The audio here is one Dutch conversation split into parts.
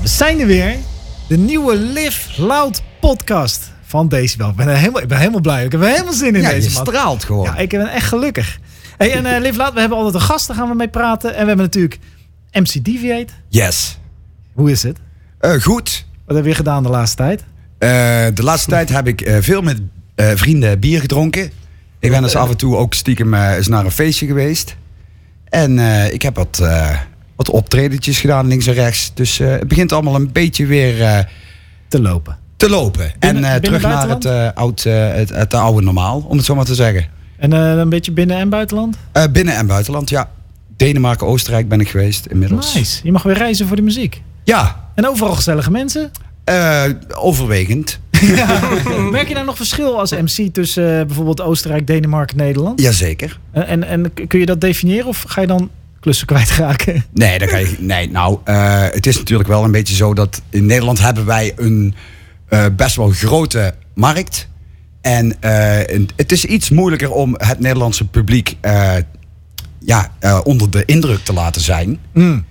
Ja, we zijn er weer. De nieuwe Live Loud podcast van Decibel. Ik ben, helemaal, ik ben helemaal blij. Ik heb er helemaal zin in Ja, je deze man. straalt gewoon. Ja, ik ben echt gelukkig. Hey, en eh Live Loud, we hebben altijd een gast, daar gaan we mee praten. En we hebben natuurlijk MC Deviate. Yes. Hoe is het? Eh, goed. Wat heb je gedaan de laatste tijd? Eh, de laatste tijd heb ik veel met vrienden bier gedronken. Ik ben dus af en toe ook stiekem eens naar een feestje geweest. En ik heb wat, wat optredentjes gedaan links en rechts. Dus eh, het begint allemaal een beetje weer eh, Te lopen. te lopen. Binnen- en eh, terug naar het, oud, het, het oude normaal, om het zo maar te zeggen. En een beetje binnen- en buitenland? Binnen- en buitenland, ja. Denemarken, Oostenrijk ben ik geweest inmiddels. Nice. Je mag weer reizen voor de muziek. Ja, En overal gezellige mensen. overwegend. Merk je nou nog verschil als MC tussen bijvoorbeeld Oostenrijk, Denemarken, Nederland? Jazeker. En, en, en kun je dat definiëren of ga je dan klussen kwijtraken? Nee, dat ga je, nee nou, eh, het is natuurlijk wel een beetje zo dat in Nederland hebben wij een eh, best wel grote markt. En eh, het is iets moeilijker om het Nederlandse publiek ja, onder de indruk te laten zijn. Mm.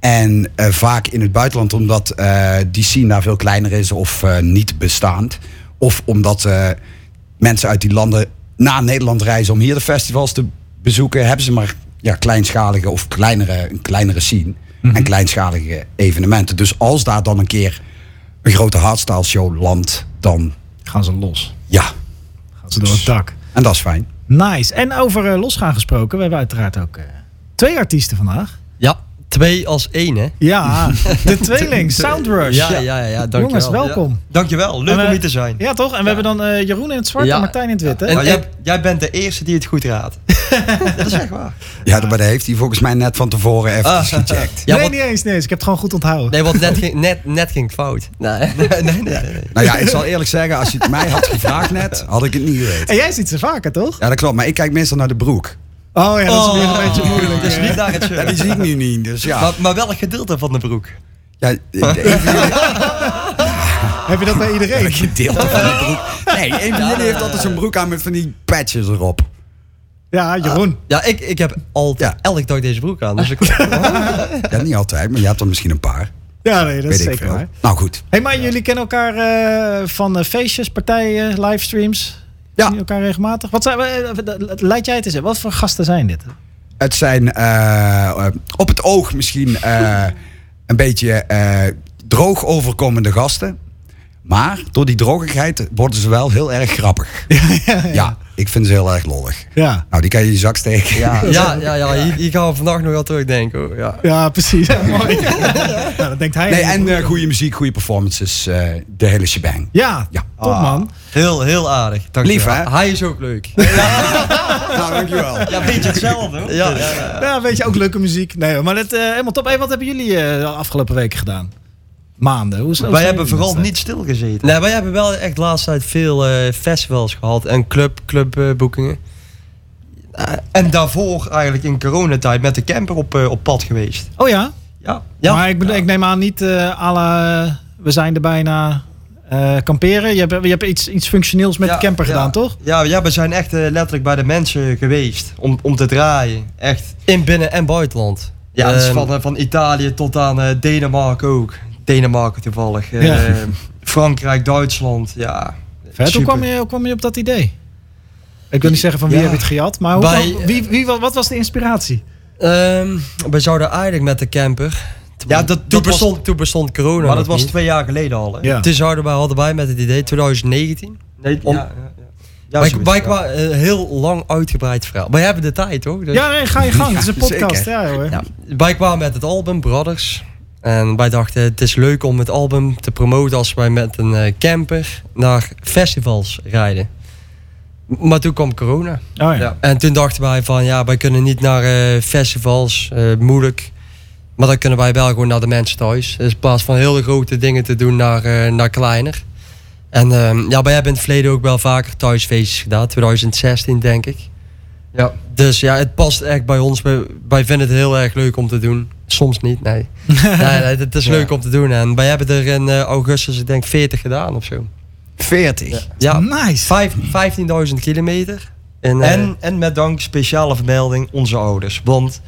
En vaak in het buitenland, omdat die scene daar veel kleiner is of niet bestaand. Of omdat mensen uit die landen naar Nederland reizen om hier de festivals te bezoeken, hebben ze maar ja, kleinschalige of kleinere, een kleinere scene. En kleinschalige evenementen. Dus als daar dan een keer een grote hardstyle show landt, dan Gaan ze los. ja. Gaan ze door het dak. En dat is fijn. Nice. En over eh, losgaan gesproken. We hebben uiteraard ook eh, twee artiesten vandaag. Ja, twee als één, hè? Ja, de tweeling, Soundrush. Ja, ja, ja, ja dankjewel. Jongens, welkom. Dankjewel, leuk En, om eh, hier te zijn. Ja, toch? En we hebben dan eh, Jeroen in het zwart Ja. en Martijn in het wit, hè? En- jij, jij bent de eerste die het goed raadt. dat is echt waar. Ja, maar dat heeft hij volgens mij net van tevoren even Ah. gecheckt. Ja, nee, want, niet eens, nee eens. Ik heb het gewoon goed onthouden. nee, want net ging, net, net ging het fout. Nee. Nee, nee, nee. nee. Nou ja, ik zal eerlijk zeggen, als je het mij had gevraagd net, had ik het niet geweten. En jij ziet ze vaker, toch? Ja, dat klopt. Maar ik kijk meestal naar de broek. Oh ja, dat is weer Oh. een beetje moeilijk. Dus hè? niet naar het Ja, shirt. die zie ik nu niet. Dus ja. Maar, maar welk gedeelte van de broek? ja Heb je dat bij iedereen? een gedeelte van de broek. Nee, een van jullie heeft altijd zo'n broek aan met van die patches erop. Ja, Jeroen. Ja, ik, ik heb altijd Ja. elke dag deze broek aan. Dus ik, Ja, niet altijd, maar je hebt er misschien een paar. Ja, nee, dat Weet is zeker waar. Nou goed. Hey, maar jullie kennen elkaar eh, van eh, feestjes, partijen, livestreams? Ja. Elkaar regelmatig? Wat zijn, eh, eh, leid jij het eens? Wat voor gasten zijn dit? Het zijn eh, op het oog misschien een beetje eh, droog overkomende gasten. Maar door die drogigheid worden ze wel heel erg grappig. Ja, ik vind ze heel erg lollig. Ja. Nou, die kan je in je zak steken. ja, ja, ja, ja hier, hier gaan we vandaag nog wel terugdenken. Hoor. Ja. Ja, precies. Ja, mooi. ja, dat denkt hij. Nee, en eh, goede muziek, goede performances, eh, de hele shebang. Ja, Ja. top man. Heel, heel aardig. Dankjewel. Lief, hè? Hij is ook leuk. Nou, dankjewel. Ja, een beetje hetzelfde. hoor. Ja. Ja, weet je, ook leuke muziek. Nee, maar dat, eh, helemaal top. Hey, wat hebben jullie eh, de afgelopen weken gedaan? Maanden. Wij zijn hebben vooral niet stilgezeten. Nee, wij hebben wel echt de laatste tijd veel eh, festivals gehad en club, clubboekingen. En daarvoor eigenlijk in coronatijd met de camper op, eh, op pad geweest. Oh ja? Ja. Ja. Maar ik, bedoel, ik neem aan niet eh à la, eh, we zijn er bijna eh, kamperen. Je hebt, je hebt iets, iets functioneels met Ja, de camper ja. gedaan, toch? Ja, ja, we zijn echt eh, letterlijk bij de mensen geweest om, om te draaien. Echt. In binnen- en buitenland. Ja, dus Ehm, van, eh, van Italië tot aan eh, Denemarken ook. Denemarken toevallig. Eh, Ja. Frankrijk, Duitsland. Ja. Vet. Hoe kwam, je, hoe kwam je op dat idee? Ik wil niet zeggen van wie Ja. heb je het gejat, maar hoe Bij- kwam- wie, wie, wat was de inspiratie? Ehm, we zouden eigenlijk met de camper. Ja, dat- toen, bestond, toen bestond corona. Maar dat was niet. twee jaar geleden al. Hè? Ja. Toen zouden wij, hadden wij met het idee 2019. Nee, Om- ja, ja, ja. Ja, wij kwamen een heel lang uitgebreid verhaal. Wij hebben de tijd, toch? Dus- Ja, nee, ga je gang. Het is een podcast. zeker. Ja, hoor. Ja, wij kwamen met het album Brothers. En wij dachten, het is leuk om het album te promoten als wij met een eh, camper naar festivals rijden. Maar toen kwam corona. Oh, ja. Ja. En toen dachten wij van, ja, wij kunnen niet naar eh, festivals, eh, moeilijk. Maar dan kunnen wij wel gewoon naar de mensen thuis. Dus in plaats van hele grote dingen te doen naar, naar kleiner. En ehm, ja, wij hebben in het verleden ook wel vaker thuisfeestjes gedaan. 2016 denk ik. Ja. Dus ja, het past echt bij ons. Wij, wij vinden het heel erg leuk om te doen. Soms niet, nee. nee, nee het is Ja. leuk om te doen. En wij hebben er in eh, augustus, ik denk, 40 gedaan of zo. 40. Ja, Nice. vijf- 15.000 kilometer. En, eh, En, en met dank speciale vermelding onze ouders. Want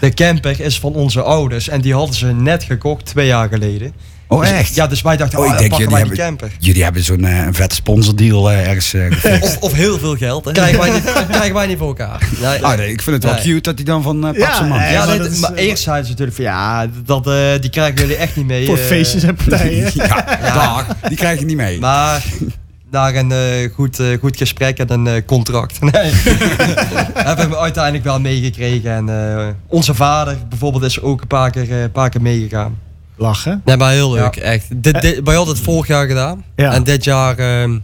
de camper is van onze ouders. En die hadden ze net gekocht twee jaar geleden. Oh, Dus- echt? Ja, dus wij dachten, Oh, ik dan denk, pakken jullie wij die hebben- camper. Jullie hebben zo'n eh, vette sponsordeal eh, ergens gefixt. Of, of heel veel geld, hè? Krijgen wij niet, krijgen wij niet voor elkaar. Nee, Ah, nee, ik vind het wel Nee. cute dat hij dan van uh, Ja, man. nee, Ja, maar is, eerst zeiden ze natuurlijk van ja, dat, eh, die krijgen jullie echt niet mee. Voor feestjes en partijen. Ja, dag. Die krijg je niet mee. Maar na een eh, goed, goed gesprek en een contract. Nee. hebben we uiteindelijk wel meegekregen. En eh, onze vader bijvoorbeeld is ook een paar keer, eh, een paar keer meegegaan. Lachen. Nee, maar heel leuk, echt. Dit, dit, wij hadden het vorig jaar gedaan. Ja. En dit jaar, ehm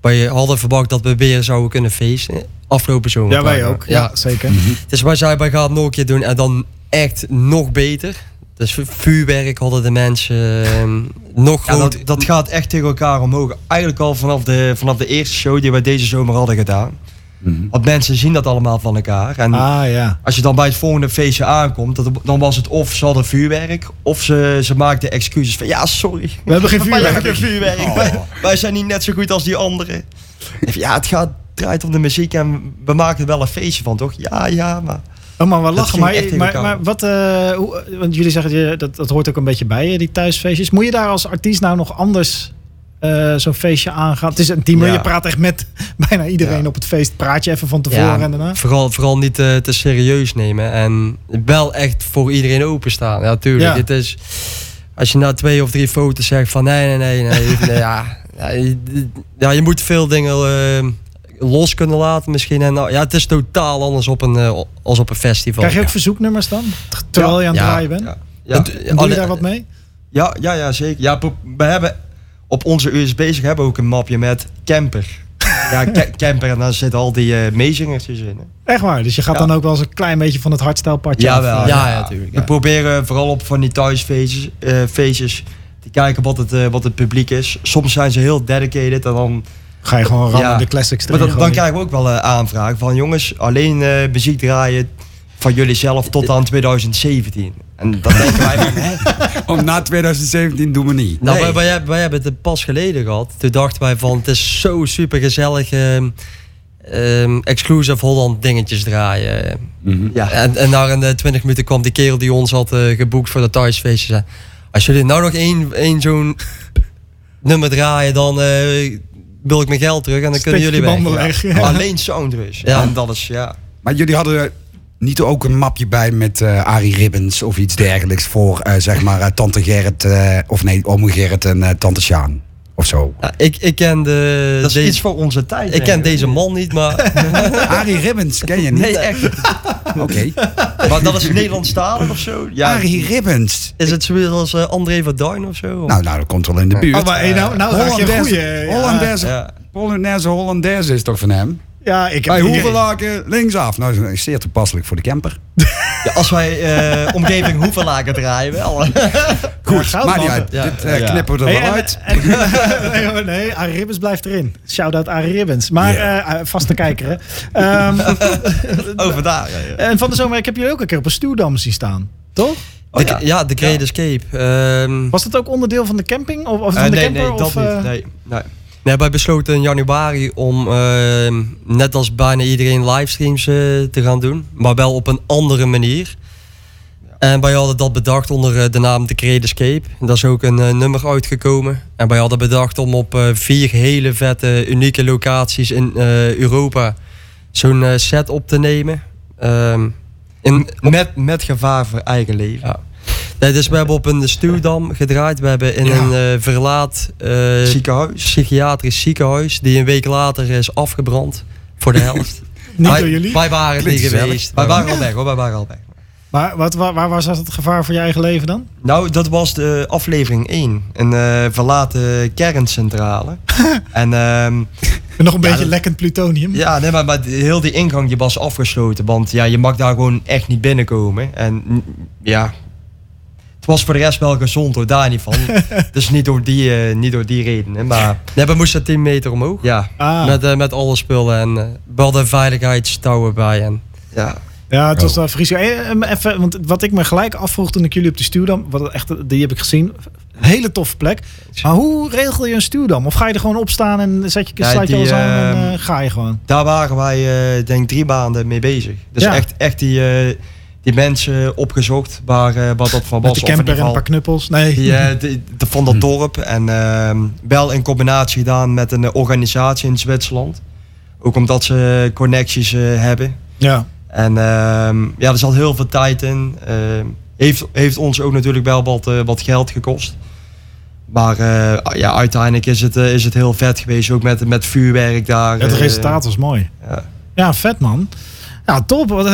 wij hadden verwacht dat we weer zouden kunnen feesten. Afgelopen zomer. Ja, wij ook. Ja, zeker. Dus wij zeiden, wij gaan het nog een keer doen en dan echt nog beter. Dus vu- vuurwerk hadden de mensen ehm, nog Ja, dat gaat echt tegen elkaar omhoog. Eigenlijk al vanaf de, vanaf de eerste show die wij deze zomer hadden gedaan. Mhm. Want mensen zien dat allemaal van elkaar. En Ah ja. als je dan bij het volgende feestje aankomt, dat, dan was het of ze hadden vuurwerk, of ze, ze maakten excuses van ja, sorry. We hebben geen Wij hebben vuurwerk. geen vuurwerk. Oh. Wij, wij zijn niet net zo goed als die anderen. En Ja, het gaat, draait om de muziek en we maken er wel een feestje van, toch? Ja, ja, maar... Oh man, wat Dat lachen. Maar, maar, maar wat, eh, hoe, want jullie zeggen je, dat, dat hoort ook een beetje bij je, die thuisfeestjes. Moet je daar als artiest nou nog anders eh, zo'n feestje aangaan? Het is een team, Ja. je praat echt met bijna iedereen Ja. op het feest. Praat je even van tevoren Ja, en daarna? Vooral, vooral niet eh, te serieus nemen. En wel echt voor iedereen openstaan. Ja, tuurlijk. Het is, als je na twee of drie foto's zegt van nee, nee, nee. nee, nee, ja, ja, je, moet veel dingen eh, los kunnen laten misschien. En, nou, ja, het is totaal anders op een, als op een festival. Krijg je ook verzoeknummers dan? Terwijl je aan het Ja. draaien bent? Ja, En doe je daar wat mee? ja, ja, ja zeker. Ja, we hebben op onze USB's hebben we ook een mapje met camper. Ja, ca- camper en daar zitten al die eh meezingertjes in. hè. Echt waar? Dus je gaat Ja. dan ook wel eens een klein beetje van het hardstijlpadje Jawel, af? Ja, ja, natuurlijk. We proberen vooral op van die thuisfeestjes eh, feestjes te kijken wat het, eh, wat het publiek is. Soms zijn ze heel dedicated en dan, Ga je gewoon rammen Ja. de classics maar dan, dan krijgen we ook wel eh, aanvragen van jongens, alleen eh, muziek draaien van jullie zelf tot aan 2017. En dan denken wij van, hè? Om na 2017 doen we niet. Nou, Nee. wij, wij, wij hebben het pas geleden gehad. Toen dachten wij van, het is zo super gezellig. ehm, ehm, exclusive Holland dingetjes draaien. Mhm. Ja. En, en na een eh, 20 minuten kwam die kerel die ons had eh, geboekt voor de thuisfeestje. Zei, als jullie nou nog één, één zo'n nummer draaien, dan eh, wil ik mijn geld terug en dan kunnen jullie weg. banden Ja. weg. Ja. Alleen Soundrush. Ja. En dat is, ja. Maar jullie hadden niet ook een mapje bij met eh Arie Ribbons of iets dergelijks voor eh, zeg maar eh, tante Gerrit, eh, of nee, ome Gerrit en eh, tante Sjaan of zo. Ja, ik, ik ken, de, Dat is deze, iets voor onze tijd. ik ken deze man niet, maar Arie Ribbons, ken je niet? Nee, echt. Oké. Maar dat is Nederlandstalig of zo? Ja, Arie Ribbons. is het zoiets als eh, André van Duin of zo? Nou, nou, dat komt wel in de buurt. Oh, maar hey, nou, nou Hollandaise. Hollandaise, Ja. Hollandaise, Hollandaise is toch van hem? Ja, ik heb Bij Hoevelaken linksaf. Nou, dat is zeer toepasselijk voor de camper. Ja, als wij eh, omgeving Hoevelaken draaien, wel. Goed, maakt niet uit. Ja. Dit eh, Ja. knippen we er Hey, wel en- uit. en- nee, hoor, nee, Arie Ribbons blijft erin. Shout-out Arie Ribbons. Maar Ja. eh, eh, vaste kijker, hè. Ehm, Over daar. Ja, ja. en van de zomer, ik heb jullie ook een keer op een stuwdam zien staan. Toch? De, Oh, ja. ja. de Great Escape. Ehm, Was dat ook onderdeel van de camping? Of, of van Eh, de nee, camper? nee, dat of, niet. eh, Nee, nee. Nee, wij besloten in januari om, ehm, net als bijna iedereen, livestreams eh, te gaan doen. Maar wel op een andere manier. En wij hadden dat bedacht onder eh, de naam The Great Escape. Daar is ook een eh, nummer uitgekomen. En wij hadden bedacht om op vier hele vette, unieke locaties in Europa zo'n set op te nemen. Ehm, in, Met, met gevaar voor eigen leven. ja. Nee, dus we hebben op een stuwdam gedraaid. We hebben in Ja. een eh, verlaat eh, Ziekenhuis. psychiatrisch ziekenhuis, die een week later is afgebrand voor de helft. Niet wij, door jullie? Wij waren niet geweest. Wij waren al weg hoor, wij waren al weg. Maar wat, waar, waar was dat het gevaar voor je eigen leven dan? Nou, dat was de aflevering 1. Een eh, verlaten kerncentrale. en ehm, Nog een Ja, beetje dat- lekkend plutonium. ja, nee, maar, maar heel die ingang die was afgesloten. Want ja, je mag daar gewoon echt niet binnenkomen. En ja, het was voor de rest wel gezond hoor, daar niet van. dus niet door die, eh, niet door die redenen. Maar Nee, we moesten 10 meter omhoog. ja, Ah. Met, eh, met alle spullen en eh, we hadden veiligheidstouwen bij. En, ja. Ja, het was wel vries. Eh, Even, want wat ik me gelijk afvroeg toen ik jullie op de stuwdam, wat echt, die heb ik gezien, hele toffe plek. Maar hoe regel je een stuwdam? Of ga je er gewoon op staan en zet je, Ja, sluit je alles aan en ga je gewoon? Daar waren wij, eh denk drie maanden mee bezig. Dus Ja. echt, echt die, eh, die mensen opgezocht waar, eh, waar dat van Met was. de Of in camper en een paar knuppels. Nee. die, eh, die- de- van dat dorp. En ehm, wel in combinatie gedaan met een organisatie in Zwitserland. Ook omdat ze connecties eh, hebben. Ja. En ehm, ja, er zat heel veel tijd in. Ehm, heeft, heeft ons ook natuurlijk wel wat, wat geld gekost. Maar eh, ja, uiteindelijk is het, is het heel vet geweest. Ook met, met vuurwerk daar. Het resultaat was mooi. ja. Ja, vet man. Ja, top. Wat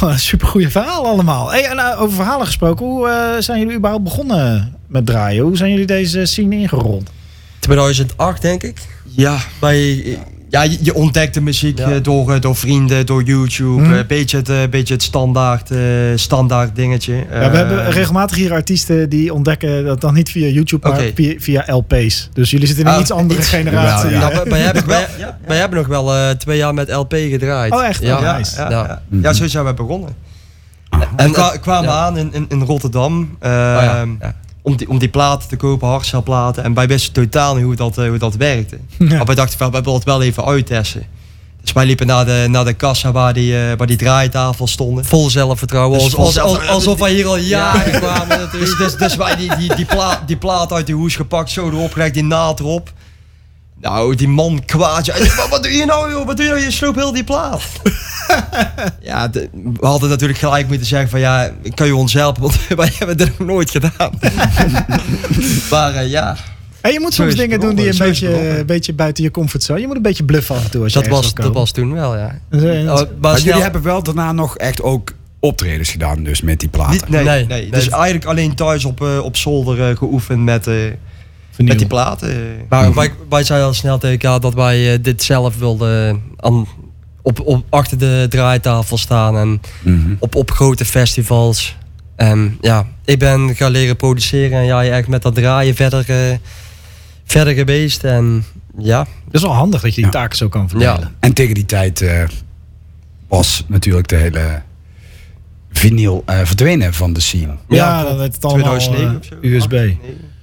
een supergoeie verhaal allemaal. Hey, en eh, over verhalen gesproken. Hoe eh, zijn jullie überhaupt begonnen met draaien? Hoe zijn jullie deze scene ingerold? 2008 denk ik. Ja, bij, ja je, je ontdekt de muziek Ja. eh, door, eh, door vrienden, door YouTube. Mhm. Een beetje het, eh, beetje het standaard, eh, standaard dingetje. Ja, we Eh, hebben regelmatig hier artiesten die ontdekken dat dan niet via YouTube, maar via, via LP's. Dus jullie zitten in een Ah, iets andere iets- generatie. Jawel, Ja, wij, wij hebben, wij, Ja, wij hebben nog wel eh, twee jaar met LP gedraaid. Oh, echt? Ja, Oh, ja, nice. ja, Ja. ja. Ja, zo zijn we begonnen. En, En kwa- eh, kwamen ja. aan in, in, in Rotterdam. Oh ja, ehm, ja. Om, die, om die platen te kopen, hardcelplaten. En wij wisten totaal niet hoe dat, eh, hoe dat werkte. Ja. Maar wij dachten, van, we willen het wel even uittesten. Dus wij liepen naar de, naar de kassa waar die, eh, waar die draaitafel stonden. Vol zelfvertrouwen. Dus als, vol als, als- zelfvertrouwen. alsof wij hier al jaren kwamen Dus, dus, dus wij die, die, die, plaat, die plaat uit die hoes gepakt, zo erop gelegd, die naad erop. Nou, die man kwaad. Ja, wat, wat doe je nou, joh? Wat doe je nou? Je sloop heel die plaat. ja, de- we hadden natuurlijk gelijk moeten zeggen van ja, kan je ons helpen? Want wij hebben dit nog nooit gedaan. maar eh, ja, En je moet soms het dingen doen die een het beetje, een beetje buiten je comfortzone. Je moet een beetje bluffen af en toe als Dat was, dat was toen wel, ja. Dus, eh, Oh, maar Maar snel- jullie hebben wel daarna nog echt ook optredens gedaan, dus met die platen. niet, nee, Nee, nee, nee. Dus eigenlijk alleen thuis op, eh, op zolder geoefend met, eh, met die platen. Maar wij, wij zeiden al snel tegen elkaar dat wij dit zelf wilden aan, op, op, achter de draaitafel staan en Mhm. op, op grote festivals. En ja, ik ben gaan leren produceren en jij echt met dat draaien verder, eh, verder geweest. En ja, Dat is wel handig dat je die Ja. taken zo kan verdelen. Ja. En tegen die tijd eh, was natuurlijk de hele vinyl eh, verdwenen van de scene. Ja, Ja, dan werd het allemaal 2009 eh, of zo. USB. Nee.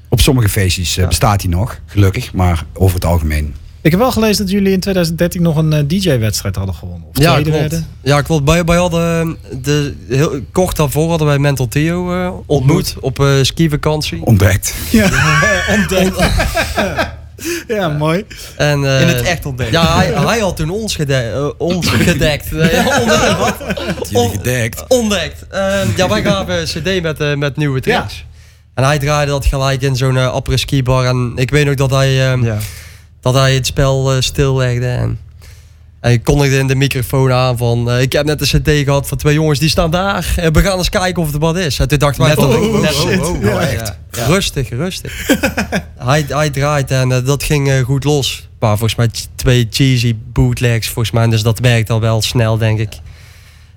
Op sommige feestjes eh, Ja. bestaat hij nog, gelukkig, maar over het algemeen. Ik heb wel gelezen dat jullie in 2013 nog een eh, DJ-wedstrijd hadden gewonnen. Of ja tweede klopt. werden. Ja, klopt. Wij, wij hadden de, heel, kort daarvoor hadden wij Mental Theo eh, ontmoet op eh skivakantie. Ontdekt. Ja, mooi. En, eh, In het echt ontdekt. Ja, hij, hij had toen ons, gede eh, ons gedekt. Nee, onder- wat? Gedekt. Ontdekt. Ehm, ja, wij gaven een cd met, eh, met nieuwe tracks. En hij draaide dat gelijk in zo'n uh, ski bar. En ik weet nog dat hij, ehm, Ja. Dat hij het spel eh, stillegde. En, en ik kondigde in de microfoon aan van... eh, ik heb net een cd gehad van twee jongens die staan daar. En we gaan eens kijken of het wat is. En toen dachten wij... Oh, oh, Ja, oh, echt. ja. Rustig, rustig. hij, hij draait en eh, dat ging eh, goed los. Maar volgens mij twee cheesy bootlegs volgens mij. Dus dat werkt al wel snel, denk ik.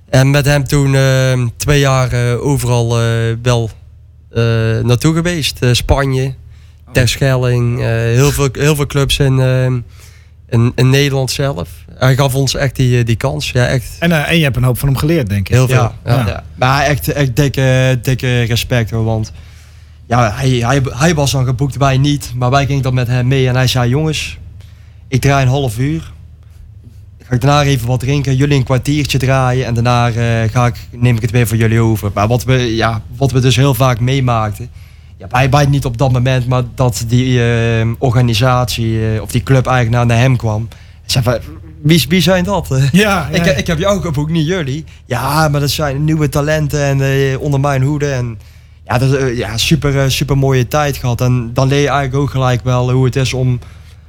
En met hem toen eh, twee jaar eh, overal eh, wel eh, naartoe geweest. Eh, Spanje, Terschelling, eh, heel, veel, heel veel clubs in, eh, in, in Nederland zelf. Hij gaf ons echt die, eh, die kans. Ja, echt En, eh, en je hebt een hoop van hem geleerd, denk ik. heel veel. Ja, Ja. ja. Maar echt, echt dikke, dikke respect hoor. Want ja, hij, hij, hij was dan geboekt, wij niet. Maar wij gingen dan met hem mee en hij zei: Jongens, ik draai een half uur. Ga ik daarna even wat drinken, jullie een kwartiertje draaien. En daarna eh, ga ik, neem ik het weer voor jullie over. Maar wat we, ja, wat we dus heel vaak meemaakten. Ja, wij niet op dat moment, maar dat die eh, organisatie eh, of die club-eigenaar naar hem kwam. Zei van, wie, wie zijn dat? Ja, ja, Ik, ik heb jou geboekt, niet jullie. Ja, maar dat zijn nieuwe talenten en eh, onder mijn hoede. En ja, dat is ja, super, super mooie tijd gehad. En dan leer je eigenlijk ook gelijk wel hoe het is om,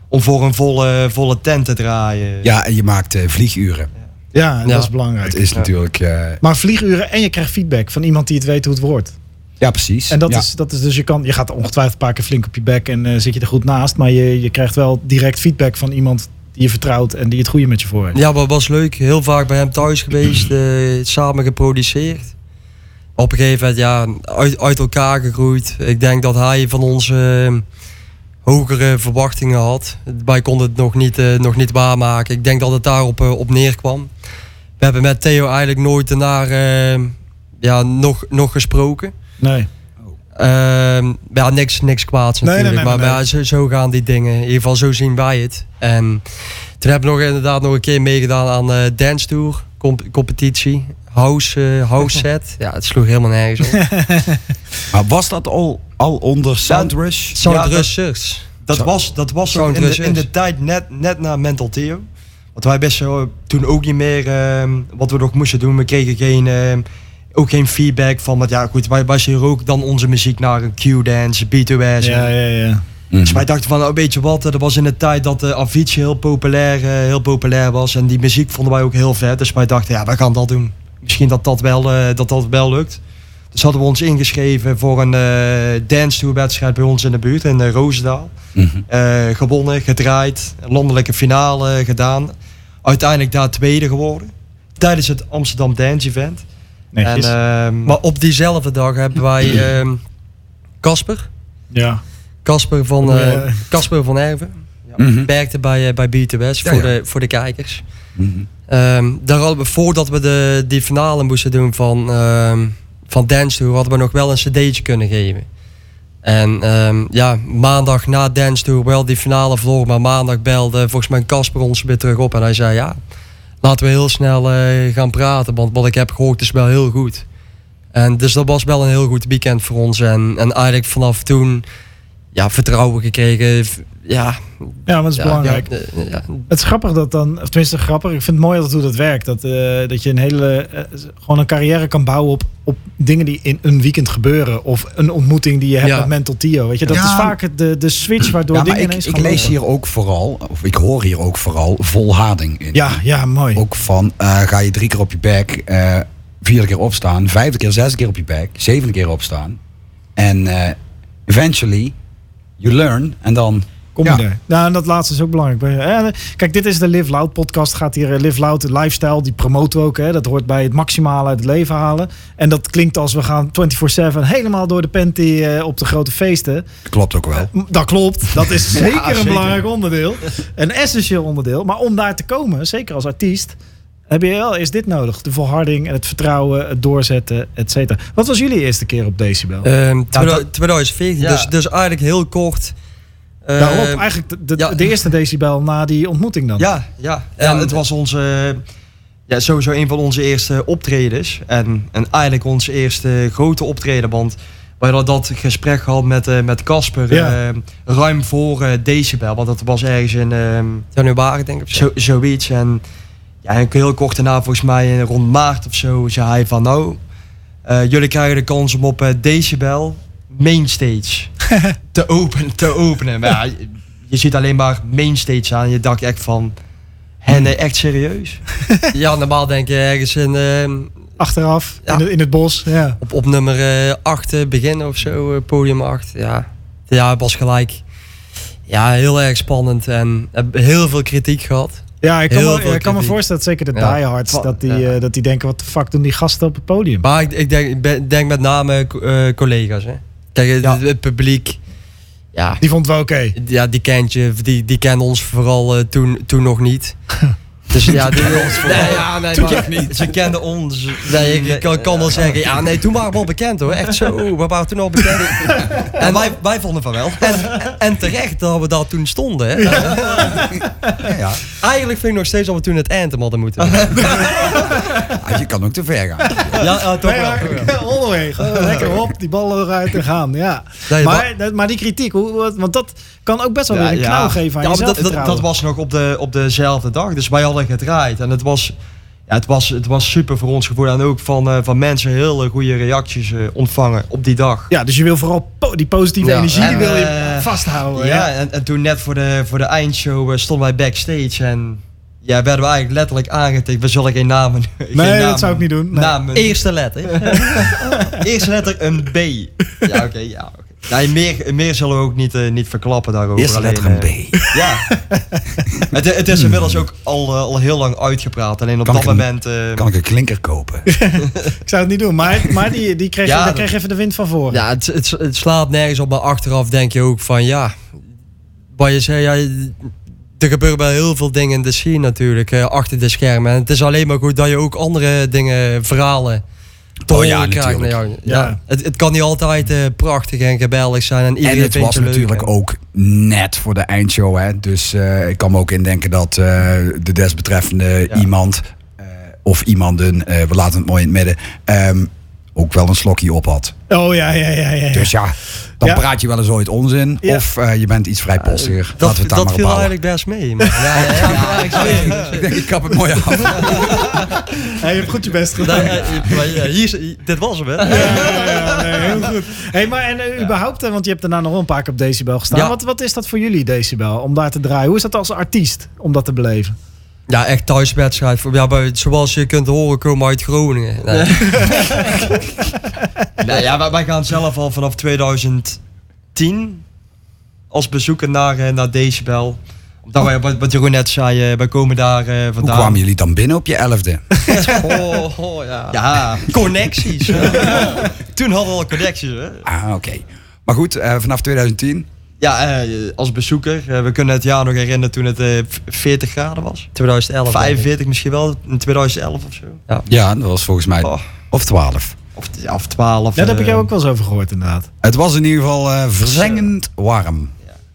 om voor een volle, volle tent te draaien. Ja, en je maakt eh, vlieguren. ja, dat Ja. is belangrijk. Het is natuurlijk... Maar vlieguren en je krijgt feedback van iemand die het weet hoe het wordt. Ja, precies. En dat, Ja. is, dat is dus, je, kan, je gaat ongetwijfeld een paar keer flink op je bek en eh, zit je er goed naast. Maar je, je krijgt wel direct feedback van iemand die je vertrouwt en die het goede met je voor heeft. Ja, maar was leuk. Heel vaak bij hem thuis geweest, eh, samen geproduceerd. Op een gegeven moment, ja, uit, uit elkaar gegroeid. Ik denk dat hij van ons eh, hogere verwachtingen had. Wij konden het nog niet, eh, nog niet waarmaken. Ik denk dat het daarop op neerkwam. We hebben met Theo eigenlijk nooit daarna ja, nog, nog gesproken. Nee. Ehm, ja, niks, niks kwaads nee, natuurlijk. nee, nee, maar ja, zo, zo gaan die dingen. In ieder geval, zo zien wij het. En toen hebben we nog inderdaad nog een keer meegedaan aan eh Dance Tour comp- competitie. house, eh, house set. Ja, het sloeg helemaal nergens op. Maar was dat al, al onder Soundrush? Sound Ja, dat-. Dat was, dat was in de, in de tijd net, net na Mental Theo. Want wij best zo, toen ook niet meer ehm, wat we nog moesten doen. We kregen geen, ehm, ook geen feedback van, want ja goed, wij baseren ook dan onze muziek naar een Q-dance, B2S. Ja, ja, ja. Mhm. Dus wij dachten van, nou, weet je wat, dat was in de tijd dat de Avicii heel populair, eh, heel populair was. En die muziek vonden wij ook heel vet. Dus wij dachten, ja, wij gaan dat doen. Misschien dat dat wel, eh, dat dat wel lukt. Dus hadden we ons ingeschreven voor een eh dance tour wedstrijd bij ons in de buurt, in uh, Roosendaal. Mhm. Eh, gewonnen, gedraaid, een landelijke finale gedaan. Uiteindelijk daar tweede geworden. Tijdens het Amsterdam Dance Event. Netjes. En, ehm, Maar op diezelfde dag hebben wij ehm, Casper. ja. Casper van, eh, ja. Casper van Erven. Mhm. Werkte bij, eh, bij B2S Ja, voor, ja. De, voor de kijkers. Mhm. Ehm, daar hadden we, voordat we de, die finale moesten doen van, ehm van Dance Tour, hadden we nog wel een cd'tje kunnen geven. En ehm, ja, maandag na Dance Tour wel die finale verloren, maar maandag belde volgens mij Casper ons weer terug op en hij zei ja, laten we heel snel eh, gaan praten, want wat ik heb gehoord is wel heel goed. En dus dat was wel een heel goed weekend voor ons en, en eigenlijk vanaf toen ja, vertrouwen gekregen. Ja, ja, maar dat is ja, belangrijk. ja, ja, Het is grappig dat dan, of tenminste grappig, ik vind het mooi dat hoe dat werkt. Dat, eh, dat je een hele, eh, gewoon een carrière kan bouwen op, op dingen die in een weekend gebeuren. Of een ontmoeting die je hebt Ja. met Mental Tio. Weet je, dat Ja. is vaak de, de switch waardoor Ja, maar dingen ik, ineens ik lees lopen. hier ook vooral, of ik hoor hier ook vooral, volharding in. Ja, ja, mooi. Ook van, eh, ga je drie keer op je bek, eh vierde keer opstaan, vijfde keer, zesde keer op je bek, zevende keer opstaan. En eh, eventually, you learn. En dan, Kom Ja. je er. Nou, en dat laatste is ook belangrijk. Eh, Kijk, dit is de Live Loud podcast. Gaat hier eh, Live Loud, lifestyle, die promoten we ook. Hè. Dat hoort bij het maximale uit het leven halen. En dat klinkt als we gaan 24-7 helemaal door de panty eh, op de grote feesten. klopt ook wel. Dat klopt. Dat is zeker een zeker. belangrijk onderdeel. Een essentieel onderdeel. Maar om daar te komen, zeker als artiest, heb je wel eerst dit nodig. De volharding en het vertrouwen, het doorzetten, et cetera. Wat was jullie eerste keer op Decibel? Ehm, dat- 2014, Ja. dus, dus eigenlijk heel kort. eh, Daarop eigenlijk de, de, ja. de eerste decibel na die ontmoeting dan. Ja, ja. En- ja het was onze, ja, sowieso een van onze eerste optredens. En, en eigenlijk ons eerste grote optreden. Want we hadden dat gesprek gehad met eh, met Casper Ja. eh, ruim voor eh, Decibel. Want dat was ergens in ehm, januari denk ik. zo, zoiets. En ja, en heel kort daarna, volgens mij eh, rond maart of zo, zei hij van nou... eh, jullie krijgen de kans om op eh, Decibel mainstage te, openen, te openen. Maar ja, je, ziet alleen maar mainstage aan. Je dacht echt van... En echt serieus? Ja, normaal denk je ergens in, ehm, Achteraf, Ja. in, het, in het bos. Ja. op, op nummer 8 beginnen of zo, podium 8. Ja. ja, het was gelijk. Ja, heel erg spannend en heb heel veel kritiek gehad. Ja, ik kan, Heel me, ik kan me voorstellen, dat zeker de Ja. diehards, dat die, ja. eh, dat die denken, wat de fuck doen die gasten op het podium? Maar ik, ik denk, denk met name eh, collega's. Hè. Kijk, het, Ja. het publiek, ja, Die vond het wel oké. ja, die kent je, die, die kennen ons vooral eh, toen, toen nog niet. Dus ja, die, nee, ja, nee, maar, Ze kenden ons. Nee, ik, kan, kan wel zeggen, ja, nee, toen waren we al bekend hoor. Echt zo, we waren toen al bekend. En wij, wij vonden van wel. En, en terecht dat we daar toen stonden. Hè. Ja, ja. Eigenlijk vind ik nog steeds dat we toen het anthem hadden moeten doen. Ah, je kan ook te ver gaan. Ja, ja, toch Nee, wel. maar, all the way. Gewoon lekker op, die ballen eruit en gaan. Ja. Maar, maar die kritiek, hoe, want dat kan ook best wel Ja, weer een ja. knauw geven aan Ja, jezelf dat, dat, dat was nog op, de, op dezelfde dag. Dus wij hadden gedraaid. En het was, ja, het was, het was super voor ons gevoel. En ook van, eh, van mensen hele goede reacties eh, ontvangen op die dag. Ja, dus je wil vooral po- die positieve Ja, energie, die wil je eh, vasthouden. ja, Ja. En, en toen net voor de, voor de eindshow stonden wij backstage. En ja, werden we eigenlijk letterlijk aangetikt. We zullen geen namen geen Nee, dat namen- zou ik niet doen. Nee. Namen. Eerste letter. Eerste letter een B. Ja, oké. ja, oké. Nee, meer, meer zullen we ook niet, eh, niet verklappen daarover. Alleen, letter een eh, B. Ja. het, het is inmiddels ook al, eh, al heel lang uitgepraat. Alleen op Kan dat een- moment... Kan ik een klinker kopen? Ik zou het niet doen, maar, maar die, die kreeg, Ja, daar kreeg even de wind van voren. Ja, het, het, het slaat nergens op, maar achteraf denk je ook van ja. Wat je zei, ja, er gebeuren wel heel veel dingen in de scene natuurlijk, achter de schermen. En het is alleen maar goed dat je ook andere dingen, verhalen, Oh ja. Nou ja, Ja. ja. Het, het kan niet altijd eh, prachtig en geweldig zijn. En, iedereen En het was leuk. natuurlijk ook net voor de eindshow. Hè? Dus eh, ik kan me ook indenken dat eh, de desbetreffende Ja. iemand eh, of iemand een, eh, we laten het mooi in het midden, ehm, ook wel een slokje op had. Oh ja, ja, ja. ja, ja. Dus ja, dan Ja. praat je wel eens ooit onzin. Ja. Of eh, je bent iets vrijpostiger. Dat, Laten we dat viel eigenlijk best mee. Maar, ja, ja, ja, ja, ik denk, ik kap het mooi af. Hey, je hebt goed je best gedaan. Ja, hier, dit was hem, hè? Ja, ja, ja, nee, heel goed. Hey, maar en eh, überhaupt, eh, want je hebt daarna nog wel een paar keer op Decibel gestaan. Ja. Wat, wat is dat voor jullie, Decibel, om daar te draaien? Hoe is dat als artiest, om dat te beleven? Ja, echt thuiswedstrijd. Voor- Ja, bij, zoals je kunt horen, komen uit Groningen. Nee. Nou ja, wij, wij gaan zelf al vanaf 2010 als bezoeker naar, eh, naar Decibel. Omdat wij, wat, wat Jeroen net zei, eh, wij komen daar eh, Hoe vandaan. kwamen jullie dan binnen op je elfde? Oh, oh, ja. Ja, Connecties. toen hadden we al connecties. Hè? Ah, oké. Maar goed, eh, vanaf 2010. Ja, eh, als bezoeker. eh, we kunnen het jaar nog herinneren toen het eh, v- 40 graden was. 2011. denk ik. 45 misschien wel, in 2011 of zo. Ja, dat was volgens mij. Oh. Of 12. Of, ja, of 12. Ja, daar heb ik eh, jou ook wel eens over gehoord, inderdaad. Het was in ieder geval eh, verzengend warm.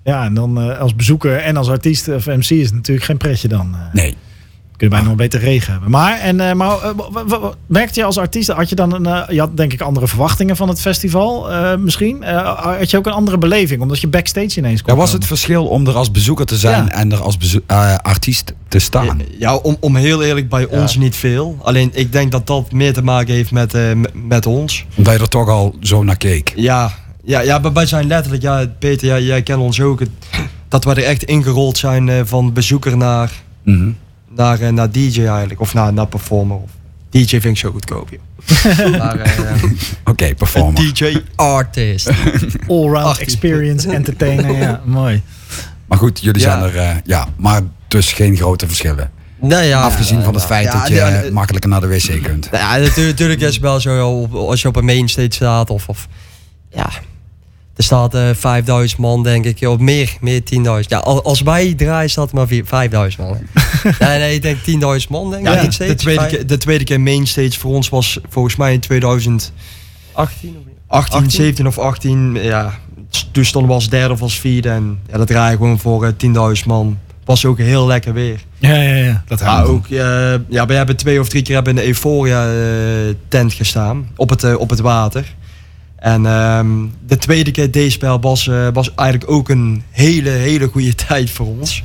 Ja, en dan eh, als bezoeker en als artiest of MC is het natuurlijk geen pretje dan. eh. Nee. Kun je bijna nog beter regen hebben. Maar, en, eh, maar eh, w- w- w- merkte je als artiest, had je dan een, eh, je had denk ik andere verwachtingen van het festival eh, misschien? Eh, had je ook een andere beleving, omdat je backstage ineens kon Ja, was het verschil om er als bezoeker te zijn Ja. en er als eh, artiest te staan? Ja, om, om heel eerlijk, bij ons niet veel. Alleen ik denk dat dat meer te maken heeft met, eh, met ons. Omdat je er toch al zo naar keek. Ja, ja, ja maar wij zijn letterlijk, ja, Peter, ja, jij kent ons ook. dat wij er echt ingerold zijn eh, van bezoeker naar, Mhm. Naar, eh, naar DJ eigenlijk. Of naar, naar performer. Of DJ vind ik zo goedkoop, maar, eh, Oké, performer. DJ. Artist. Allround 18. experience, entertainer, ja, mooi. Maar goed, jullie Ja. zijn er, eh, ja, maar dus geen grote verschillen. Nee, ja, Afgezien van het ja. feit Ja, dat je ja, makkelijker naar de wc kunt. Nou ja, natuurlijk, natuurlijk is het wel zo als je op een mainstage staat of, of ja, er staat eh 5000 man denk ik, of meer, meer 10.000. Ja, al- als wij draaien staat er maar vier- 5000 man. nee, nee, ik denk 10.000 man denk ik. Ja, de, tweede keer, de tweede keer mainstage voor ons was volgens mij in 2018, 18 of niet? 18? 17 of 18. Ja, toen stonden we als derde of als vierde. En ja, dat draaien gewoon voor eh, 10.000 man. Was ook heel lekker weer. Ja, ja, ja. Dat Maar ook, eh, ja, we hebben twee of drie keer hebben in de Euphoria tent gestaan. Op het, op het water. En ehm, de tweede keer deze spel was, eh, was eigenlijk ook een hele, hele goede tijd voor ons.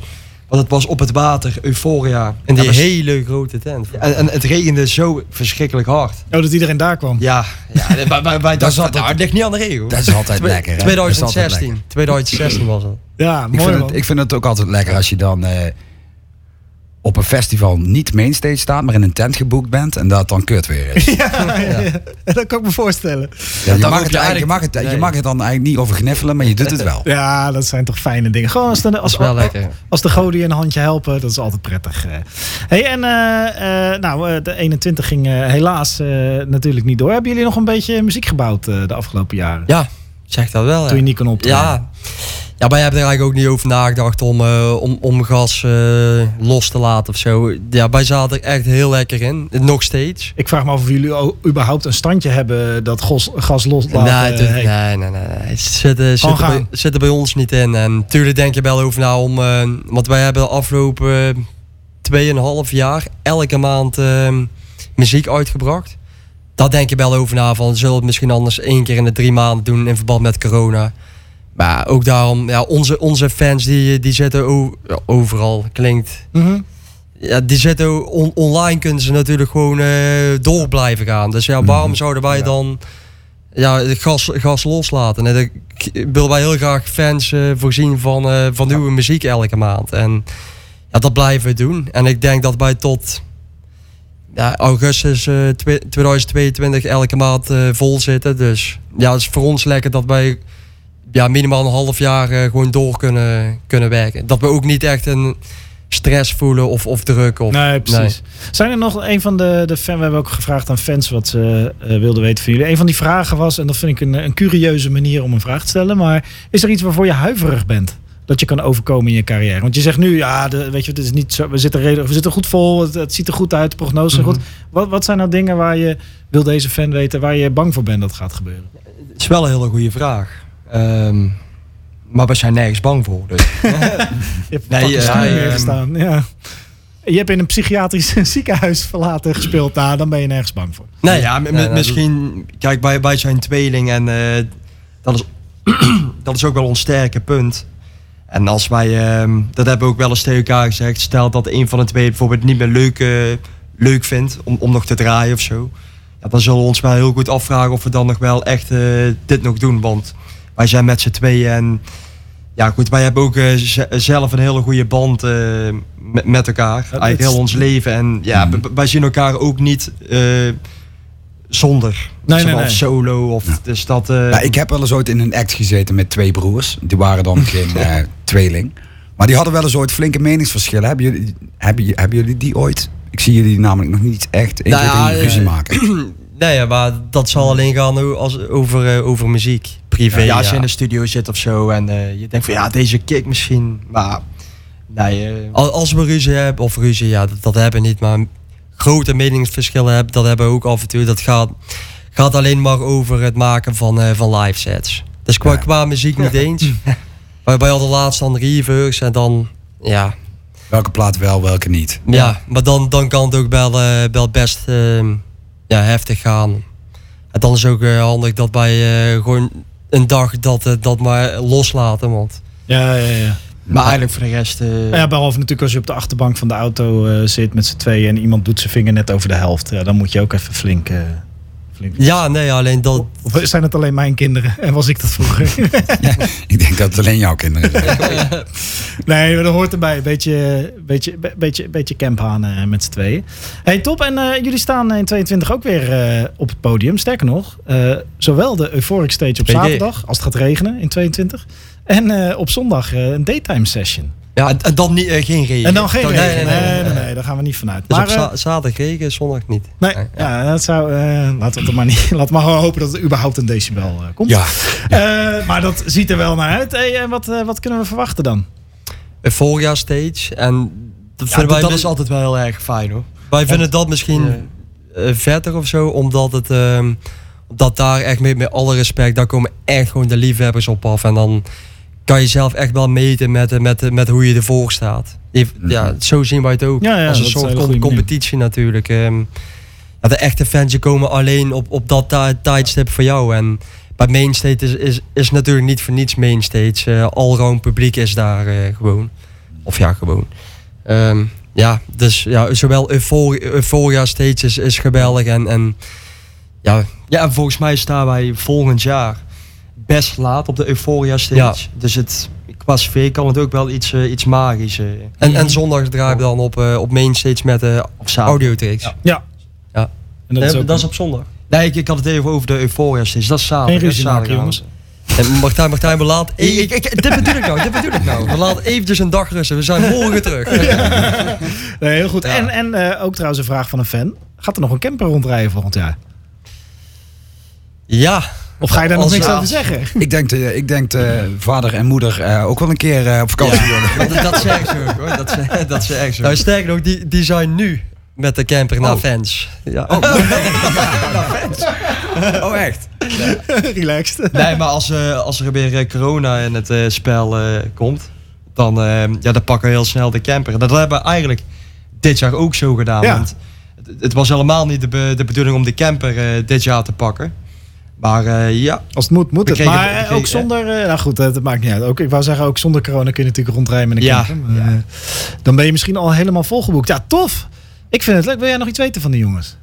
Want het was op het water, Euphoria. En die Ja, hele grote tent. en, en het regende zo verschrikkelijk hard. Oh, dat iedereen daar kwam. Ja, ja wij, wij, wij dachten, zat nou, het ligt niet aan de regen. hoor. Dat is altijd lekker. hè? Dat is altijd 2016. 2016 was het. Ja, Ik mooi vind, man. het, ik vind het ook altijd lekker als je dan eh, op een festival niet mainstage staat, maar in een tent geboekt bent en dat dan kut weer is. ja, ja, ja. Dat kan ik me voorstellen. Ja, je, mag je eigenlijk, je, mag het, je mag het dan eigenlijk niet over gniffelen, maar je doet het wel. Ja, dat zijn toch fijne dingen. Gewoon als de, als, wel lekker. als de goden je een handje helpen, dat is altijd prettig. eh. Hey, en eh, eh, nou, de 21 ging helaas eh, natuurlijk niet door. Hebben jullie nog een beetje muziek gebouwd eh, de afgelopen jaren? Ja, zeg dat wel. Toen je niet kon optreden? Ja. ja, wij hebben er eigenlijk ook niet over nagedacht om, eh, om, om gas eh, los te laten of zo. Ja, wij zaten er echt heel lekker in. Nog steeds. Ik vraag me af of jullie überhaupt een standje hebben dat gos, gas loslaten. nee, nee, nee, nee, nee. Het zit, eh, zit, er bij, gaan. zit er bij ons niet in. En natuurlijk denk je wel over na om... eh, want wij hebben de afgelopen 2,5 jaar elke maand eh, muziek uitgebracht. Daar denk je wel over na van... Zullen we het misschien anders één keer in de drie maanden doen in verband met corona... Maar ook daarom, ja, onze, onze fans die, die zitten overal, klinkt. Mhm. Ja, die zitten on- online kunnen ze natuurlijk gewoon eh, door blijven gaan. Dus ja, waarom zouden wij dan ja, het gas, gas loslaten? En dan willen wij heel graag fans eh, voorzien van, eh, van nieuwe muziek elke maand. En ja, dat blijven we doen. En ik denk dat wij tot ja, augustus eh, twe- 2022 elke maand eh, vol zitten. Dus ja, het is voor ons lekker dat wij ja, minimaal een half jaar eh, gewoon door kunnen, kunnen werken. Dat we ook niet echt een stress voelen of, of druk. Of, Nee, precies. Zijn er nog een van de, de fan, we hebben ook gevraagd aan fans wat ze eh, wilden weten van jullie. Een van die vragen was, en dat vind ik een, een curieuze manier om een vraag te stellen, maar is er iets waarvoor je huiverig bent? Dat je kan overkomen in je carrière. Want je zegt nu, ja, de, weet je, het is niet zo, we zitten redelijk, we zitten goed vol, het, het ziet er goed uit, de prognose is goed. Wat, wat zijn nou dingen waar je, wil deze fan weten, waar je bang voor bent dat gaat gebeuren? Het is wel een hele goede vraag. Ehm, maar we zijn nergens bang voor. Dus. Je hebt Nee, neergestaan. Ja. je hebt in een psychiatrisch ziekenhuis verlaten gespeeld. Nou, dan ben je nergens bang voor. Nee, ja, nee, misschien... Kijk, wij, wij zijn tweeling en eh, dat, is, dat is ook wel ons sterke punt. En als wij, ehm, dat hebben we ook wel eens tegen elkaar gezegd, stel dat een van de twee bijvoorbeeld niet meer leuk, eh, leuk vindt om, om nog te draaien of zo. Ja, dan zullen we ons wel heel goed afvragen of we dan nog wel echt eh, dit nog doen. Want wij zijn met z'n tweeën en ja goed, wij hebben ook eh, zelf een hele goede band met, met elkaar. Eigenlijk heel ons leven. En ja, Mhm. wij zien elkaar ook niet zonder. Nee, Zeg nee. Solo of dus dat. eh, Ja, ik heb wel eens ooit in een act gezeten met twee broers. Die waren dan geen eh, tweeling. Maar die hadden wel eens ooit flinke meningsverschillen. Hebben jullie, hebben, hebben jullie die ooit? Ik zie jullie namelijk nog niet echt één Nou keer ja, in ruzie eh, maken. Nee, ja, maar dat zal alleen gaan als, over, eh, over muziek. Privé. ja, Ja, als je in de studio zit of zo en eh, je denkt van ja, deze kick misschien. Maar nee, Al- Als we ruzie hebben, of ruzie, ja, dat, dat hebben we niet, maar grote meningsverschillen hebben, dat hebben we ook af en toe. Dat gaat, gaat alleen maar over het maken van, eh, van live sets. Dus qua, Ja. qua muziek niet eens. Wij, wij hadden laatst dan reverse en dan, ja, Welke plaat wel, welke niet. ja. maar dan, dan kan het ook wel, eh, wel best ehm, ja, heftig gaan. En dan is ook eh, handig dat wij eh, gewoon een dag dat, dat maar loslaten, want... Ja, ja, ja. Maar eigenlijk voor de rest. eh, Ja, behalve natuurlijk als je op de achterbank van de auto eh, zit met z'n tweeën en iemand doet zijn vinger net over de helft. Ja, dan moet je ook even flink. eh, flink. Ja, nee, alleen dat, Of zijn het alleen mijn kinderen? En was ik dat vroeger? Ik denk dat het alleen jouw kinderen zijn. nee, maar dat hoort erbij. Beetje, beetje, be- beetje, beetje camphanen met z'n tweeën. Hey, top. En eh, jullie staan in 22 ook weer eh, op het podium. Sterker nog, eh, zowel de Euphoric Stage op zaterdag, als het gaat regenen in 22. En eh, op zondag eh, een daytime session. ja, en, dan niet, eh, geen regen. En dan geen Nee, regen. Nee nee, nee daar gaan we niet vanuit. dus Maar, op za- zaterdag regen, zondag niet. Nee, Ja. ja, dat zou. laten we het maar niet. Laten we maar hopen dat er überhaupt een decibel komt. Ja, maar dat ziet er wel naar uit. Hey, en wat, wat kunnen we verwachten dan? Een voorjaar stage. En dat Ja, dat, wij, dat is altijd wel heel erg fijn hoor. wij vinden dat misschien eh, vetter of zo, omdat het. ehm, dat daar echt met, met alle respect, daar komen echt gewoon de liefhebbers op af. En dan kan je zelf echt wel meten met, eh, met, eh, met hoe je ervoor staat. If- Ja, zo zien wij het ook. Ja, ja, Als een soort com- manier. competitie natuurlijk. ehm. ja, de echte fans komen alleen op, op dat ti- tijdstip voor jou. En bij Mainstage is, is, is natuurlijk niet voor niets Mainstage. Uh, Allround publiek is daar eh, gewoon. Of ja, gewoon. Ehm, ja, dus ja, zowel Euphoria, Euphoria Stage is, is geweldig. En, en ja, Ja, en volgens mij staan wij volgend jaar best laat op de Euphoria stage. Ja. Dus het, qua sfeer kan het ook wel iets, eh, iets magisch. eh, en, en zondag draai ik dan op, eh, op Mainstage met de audiotricks. Ja. Ja. Ja. En dat is ook dat is op zondag. Nee, ik, ik had het even over de Euphoria stage. Dat is zaterdag. Geen ruzie hè, maken, zaterdagavond. En Martijn, Martijn, we laten... Ik, ik, ik- dit bedoel ik nou, dit bedoel ik nou. We laten eventjes een dag rusten. We zijn morgen terug. Nee, heel goed. Ja. En, en eh, ook trouwens een vraag van een fan. Gaat er nog een camper rondrijden volgend jaar? Ja. Of ga je daar nog niks over zeggen? ik denk, eh, ik denk eh, vader en moeder eh, ook wel een keer eh, op vakantie willen. Dat, dat zeggen ze ook hoor. Dat, ze- dat ze echt zo. Nou, sterker nog, die, die zijn nu met de camper naar Oh. fans. Ja. Oh, echt? Relaxed. Nee, maar als, eh, als er weer eh, corona in het eh, spel eh, komt, dan, ja, dan pakken we heel snel de camper. Dat hebben we eigenlijk dit jaar ook zo gedaan. Ja. Want het, was helemaal niet de, be- de bedoeling om de camper eh, dit jaar te pakken. Maar eh, ja, Als het moet, moet het. kregen- maar eh, kregen- ook zonder... eh, nou goed, het maakt niet uit. Ook, ik wou zeggen, ook zonder corona kun je natuurlijk rondrijden met een Ja. camper. Maar, dan ben je misschien al helemaal volgeboekt. Ja, tof. Ik vind het leuk. Wil jij nog iets weten van die jongens?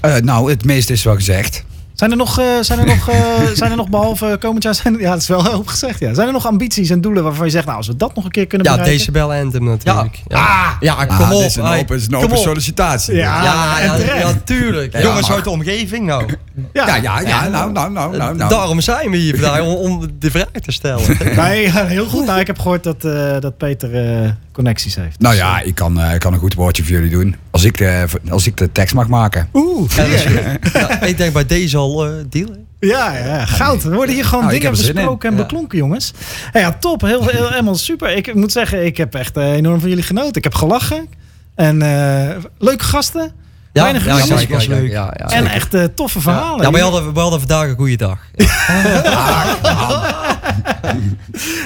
Eh, nou, het meeste is wel gezegd. Zijn er nog, eh, zijn er nog, eh, zijn er nog behalve komend jaar... Zijn, ja, dat is wel hoop gezegd. Ja. Zijn er nog ambities en doelen waarvan je zegt... Nou, als we dat nog een keer kunnen Ja, bereiken... Decibel Anthem natuurlijk. Ja, Ah! ja kom Ah, op. is een open, is een open op. sollicitatie. Ja. Ja, ja, ja, tuurlijk. Ja, jongens uit de omgeving nou. Ja, ja, ja, nou, nou, nou, nou. nou. Daarom zijn we hier vandaag, om, om de vraag te stellen. Nee, ja, heel goed. Nou, ik heb gehoord dat, eh, dat Peter eh, connecties heeft. Nou ja, ik kan, eh, ik kan een goed woordje voor jullie doen. Als ik de, als ik de tekst mag maken. Oeh, Ja. Ja, ik denk bij deze al eh deal. hè. ja, ja, goud. Er worden hier gewoon Nou, dingen besproken en Ja. beklonken, jongens. Ja, ja top. Heel, heel, helemaal super. Ik moet zeggen, ik heb echt eh, enorm van jullie genoten. Ik heb gelachen. En eh, leuke gasten. Weinig ja, was leuk. Ja, ja, En echt toffe verhalen. Ja, maar we hadden, we hadden vandaag een goede dag.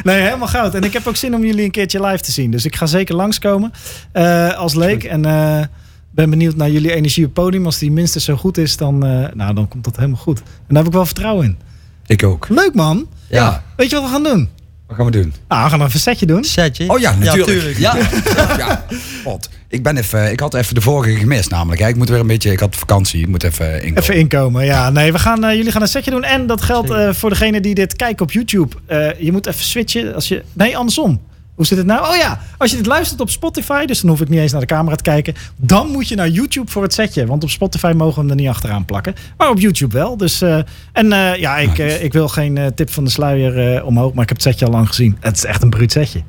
Nee, helemaal goud. En ik heb ook zin om jullie een keertje live te zien. Dus ik ga zeker langskomen eh, als leek. En ben benieuwd naar jullie energie op het podium. Als die minstens zo goed is, dan, eh, nou, dan komt dat helemaal goed. En daar heb ik wel vertrouwen in. Ik ook. Leuk man. Ja. Weet je wat we gaan doen? Wat gaan we doen? Nou, we gaan even een setje doen. Setje? Oh ja, natuurlijk. Ja, ja. God. Ik, ben even, ik had even de vorige gemist namelijk. Hè. Ik moet weer een beetje, ik had vakantie. Ik moet even inkomen. Even inkomen. Ja, nee, we gaan, eh, jullie gaan een setje doen. En dat geldt eh, voor degene die dit kijken op YouTube. Eh, je moet even switchen. Als je, nee, andersom. Hoe zit het nou? Oh ja, als je dit luistert op Spotify, dus dan hoef ik niet eens naar de camera te kijken. Dan moet je naar YouTube voor het setje. Want op Spotify mogen we hem er niet achteraan plakken. Maar op YouTube wel. Dus, eh, en eh, ja, ik, eh, ik wil geen eh, tip van de sluier eh, omhoog. Maar ik heb het setje al lang gezien. Het is echt een bruut setje.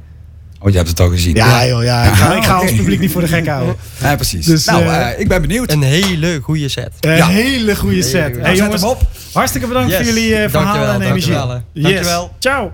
Oh, je hebt het al gezien. Ja, joh, ja. Ik ga, ik ga ons publiek niet voor de gek houden. Ja, precies. Dus, nou, ik ben benieuwd. een hele goede set. Een Ja. hele goede set. Hey, zet jongens, hem op. hartstikke bedankt Yes. voor jullie eh, verhalen Dankjewel, en energie. dankjewel. Yes. Dankjewel. Ciao.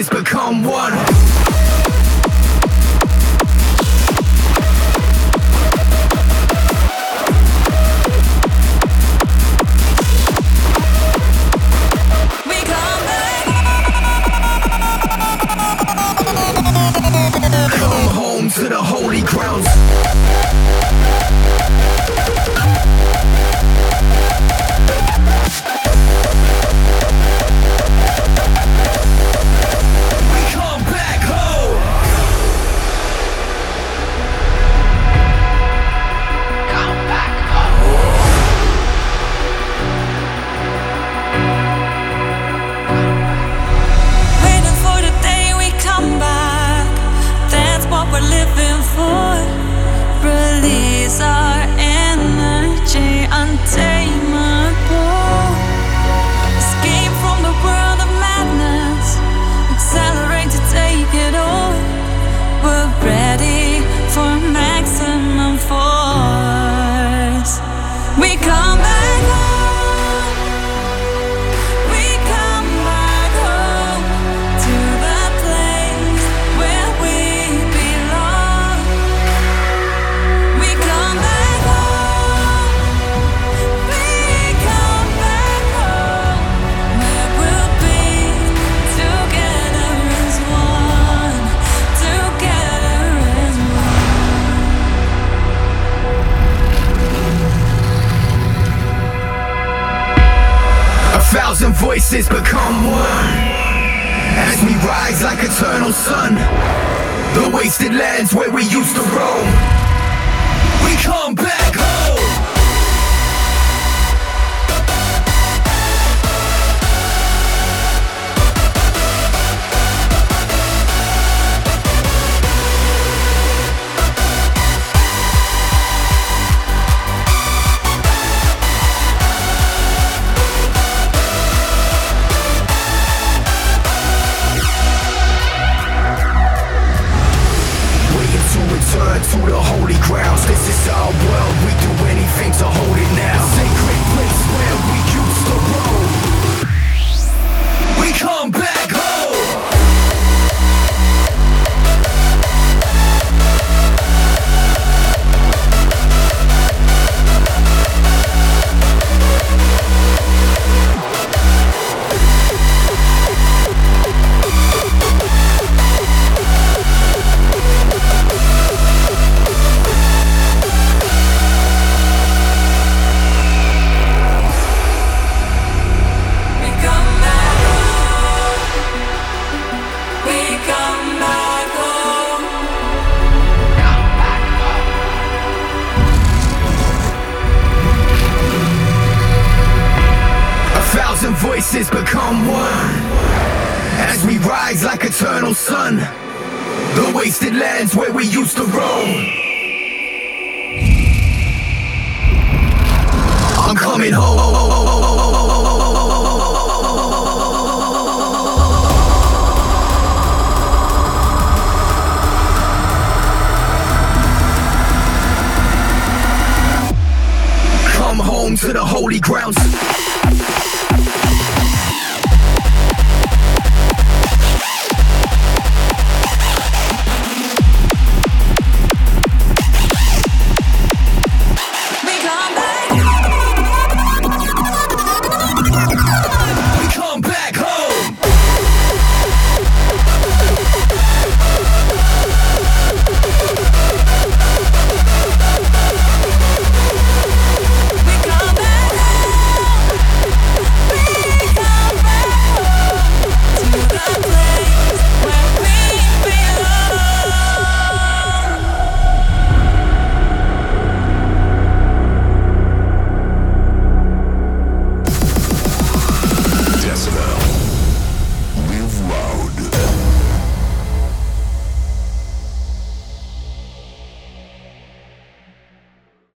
It's become one. voices become one. As we rise like eternal sun The wasted lands where we used to roam. We come back. home voices become one. As we rise like eternal sun. The wasted lands where we used to roam. I'm coming home. Home to the holy grounds.